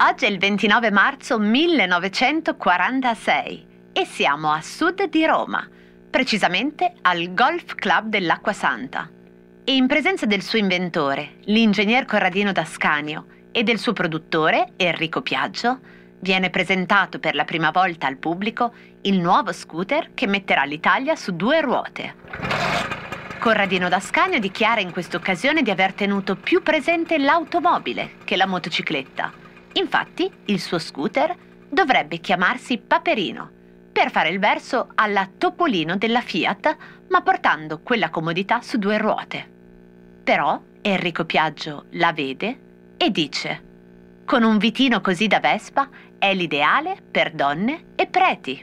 Oggi è il 29 marzo 1946 e siamo a sud di Roma, precisamente al Golf Club dell'Acqua Santa. E in presenza del suo inventore, l'ingegner Corradino Dascanio, e del suo produttore, Enrico Piaggio, viene presentato per la prima volta al pubblico il nuovo scooter che metterà l'Italia su due ruote. Corradino Dascanio dichiara in questa occasione di aver tenuto più presente l'automobile che la motocicletta Infatti, il suo scooter dovrebbe chiamarsi Paperino, per fare il verso alla Topolino della Fiat, ma portando quella comodità su due ruote. Però Enrico Piaggio la vede e dice: Con un vitino così da Vespa è l'ideale per donne e preti.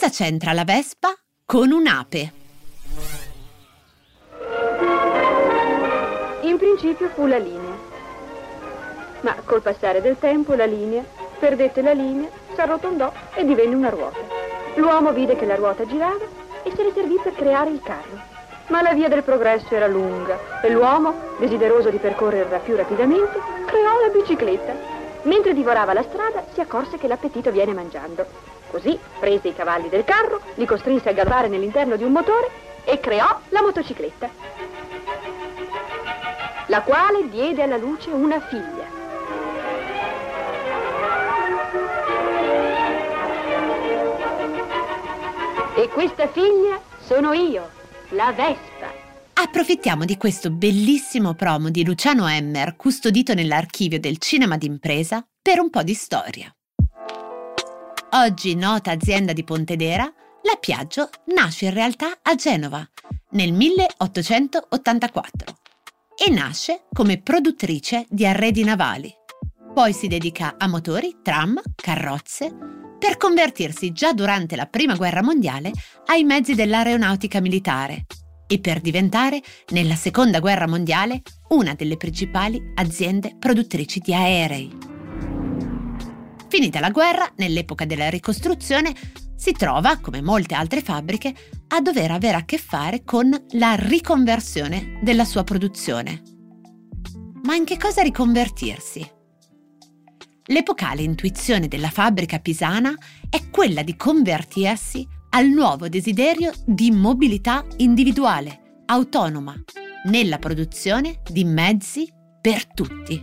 Cosa c'entra la Vespa con un'ape? principio fu la linea. Ma col passare del tempo la linea perdette la linea, s'arrotondò e divenne una ruota. L'uomo vide che la ruota girava e se ne servì per creare il carro. Ma la via del progresso era lunga e l'uomo, desideroso di percorrerla più rapidamente, creò la bicicletta. Mentre divorava la strada si accorse che l'appetito viene mangiando. Così prese i cavalli del carro, li costrinse a galoppare nell'interno di un motore e creò la motocicletta la quale diede alla luce una figlia. E questa figlia sono io, la Vespa. Approfittiamo di questo bellissimo promo di Luciano Emmer, custodito nell'archivio del cinema d'impresa, per un po' di storia. Oggi nota azienda di Pontedera, la Piaggio nasce in realtà a Genova nel 1884 e nasce come produttrice di arredi navali. Poi si dedica a motori, tram, carrozze, per convertirsi già durante la Prima Guerra Mondiale ai mezzi dell'aeronautica militare e per diventare, nella Seconda Guerra Mondiale, una delle principali aziende produttrici di aerei. Finita la guerra, nell'epoca della ricostruzione, si trova, come molte altre fabbriche, a dover avere a che fare con la riconversione della sua produzione. Ma in che cosa riconvertirsi? L'epocale intuizione della fabbrica pisana è quella di convertirsi al nuovo desiderio di mobilità individuale, autonoma, nella produzione di mezzi per tutti.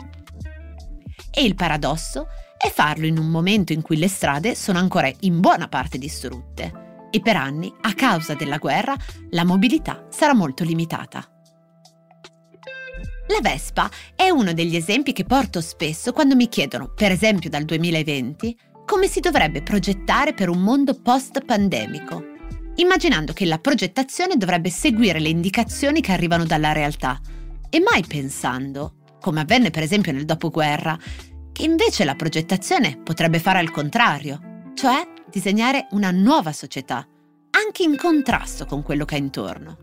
E il paradosso è e farlo in un momento in cui le strade sono ancora in buona parte distrutte e per anni, a causa della guerra, la mobilità sarà molto limitata. La Vespa è uno degli esempi che porto spesso quando mi chiedono, per esempio dal 2020, come si dovrebbe progettare per un mondo post-pandemico, immaginando che la progettazione dovrebbe seguire le indicazioni che arrivano dalla realtà e mai pensando, come avvenne per esempio nel dopoguerra, invece la progettazione potrebbe fare al contrario, cioè disegnare una nuova società, anche in contrasto con quello che è intorno.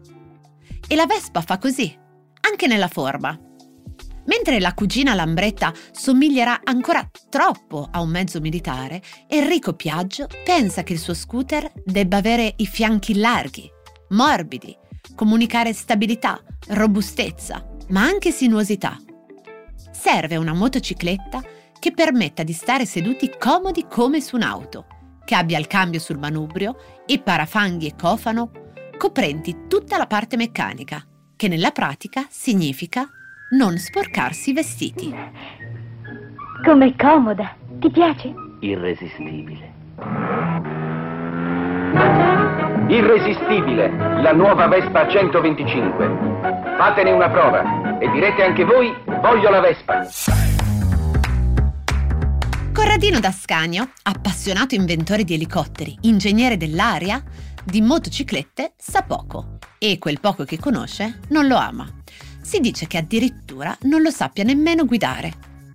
E la Vespa fa così, anche nella forma. Mentre la cugina Lambretta somiglierà ancora troppo a un mezzo militare, Enrico Piaggio pensa che il suo scooter debba avere i fianchi larghi, morbidi, comunicare stabilità, robustezza, ma anche sinuosità. Serve una motocicletta che permetta di stare seduti comodi come su un'auto, che abbia il cambio sul manubrio e parafanghi e cofano coprenti tutta la parte meccanica, che nella pratica significa non sporcarsi i vestiti. Com'è comoda, ti piace? Irresistibile. Irresistibile, la nuova Vespa 125. Fatene una prova e direte anche voi, voglio la Vespa. Corradino Dascanio, appassionato inventore di elicotteri, ingegnere dell'aria, di motociclette sa poco e quel poco che conosce non lo ama. Si dice che addirittura non lo sappia nemmeno guidare.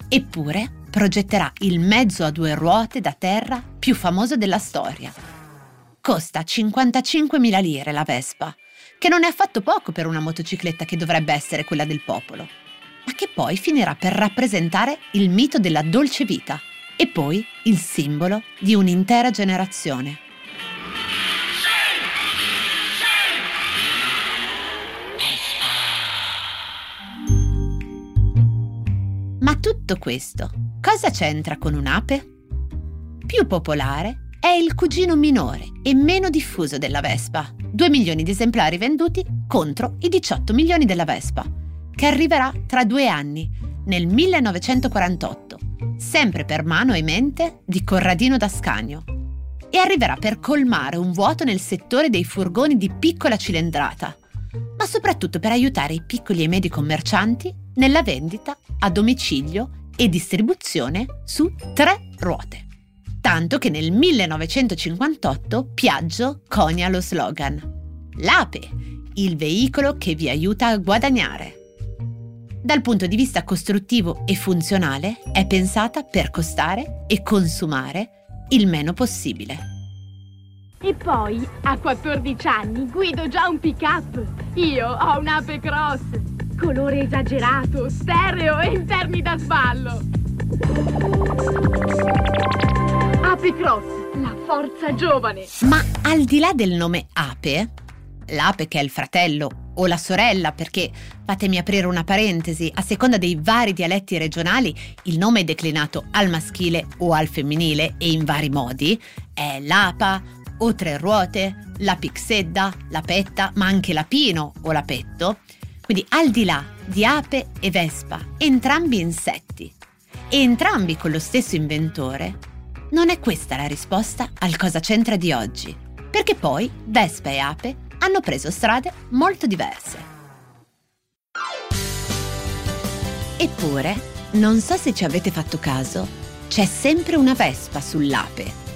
Eppure progetterà il mezzo a due ruote da terra più famoso della storia. Costa 55.000 lire la Vespa, che non è affatto poco per una motocicletta che dovrebbe essere quella del popolo, ma che poi finirà per rappresentare il mito della dolce vita e poi il simbolo di un'intera generazione. Ma tutto questo cosa c'entra con un'ape? Più popolare è il cugino minore e meno diffuso della Vespa, 2 milioni di esemplari venduti contro i 18 milioni della Vespa, che arriverà tra due anni, nel 1948, sempre per mano e mente di Corradino d'Ascanio, e arriverà per colmare un vuoto nel settore dei furgoni di piccola cilindrata, ma soprattutto per aiutare i piccoli e medi commercianti nella vendita a domicilio e distribuzione su tre ruote. Tanto che nel 1958 Piaggio conia lo slogan L'Ape, il veicolo che vi aiuta a guadagnare. Dal punto di vista costruttivo e funzionale è pensata per costare e consumare il meno possibile. E poi, a 14 anni, guido già un pick-up. Io ho un Ape Cross. Colore esagerato, stereo e interni da sballo. Ape Cross, la forza giovane. Ma al di là del nome Ape, l'ape che è il fratello o la sorella, perché fatemi aprire una parentesi, a seconda dei vari dialetti regionali il nome è declinato al maschile o al femminile e in vari modi, è l'apa o tre ruote, la pixedda, la petta, ma anche l'apino o l'apetto. Quindi al di là di ape e vespa, entrambi insetti. E entrambi con lo stesso inventore, non è questa la risposta al cosa c'entra di oggi, perché poi vespa e ape hanno preso strade molto diverse. Eppure, non so se ci avete fatto caso, c'è sempre una vespa sull'ape.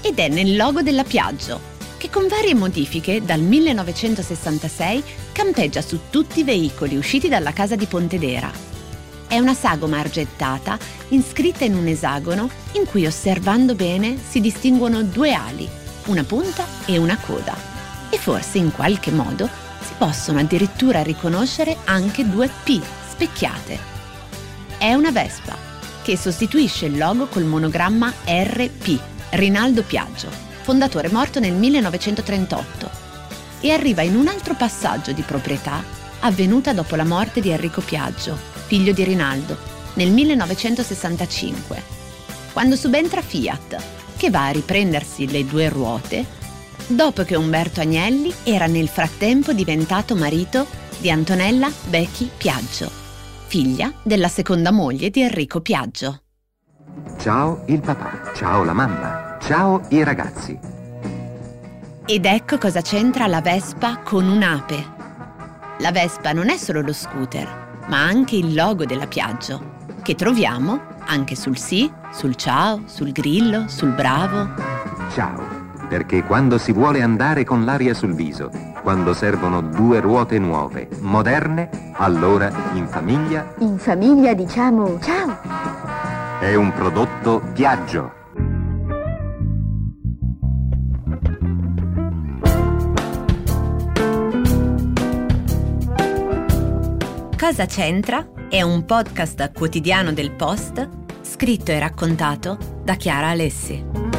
Ed è nel logo della Piaggio, che con varie modifiche dal 1966 campeggia su tutti i veicoli usciti dalla casa di Pontedera. È una sagoma argentata inscritta in un esagono in cui osservando bene si distinguono due ali, una punta e una coda. E forse in qualche modo si possono addirittura riconoscere anche due P specchiate. È una Vespa che sostituisce il logo col monogramma RP, Rinaldo Piaggio, fondatore morto nel 1938, e arriva in un altro passaggio di proprietà avvenuta dopo la morte di Enrico Piaggio, figlio di Rinaldo, nel 1965, quando subentra Fiat, che va a riprendersi le due ruote dopo che Umberto Agnelli era nel frattempo diventato marito di Antonella Becchi Piaggio, figlia della seconda moglie di Enrico Piaggio. Ciao il papà, ciao la mamma, ciao i ragazzi. Ed ecco cosa c'entra la Vespa con un'ape. La Vespa non è solo lo scooter, ma anche il logo della Piaggio, che troviamo anche sul sì, sul ciao, sul grillo, sul bravo. Ciao, perché quando si vuole andare con l'aria sul viso, quando servono due ruote nuove, moderne, allora in famiglia In famiglia diciamo ciao. è un prodotto Piaggio. Cosa c'entra? È un podcast quotidiano del Post, scritto e raccontato da Chiara Alessi.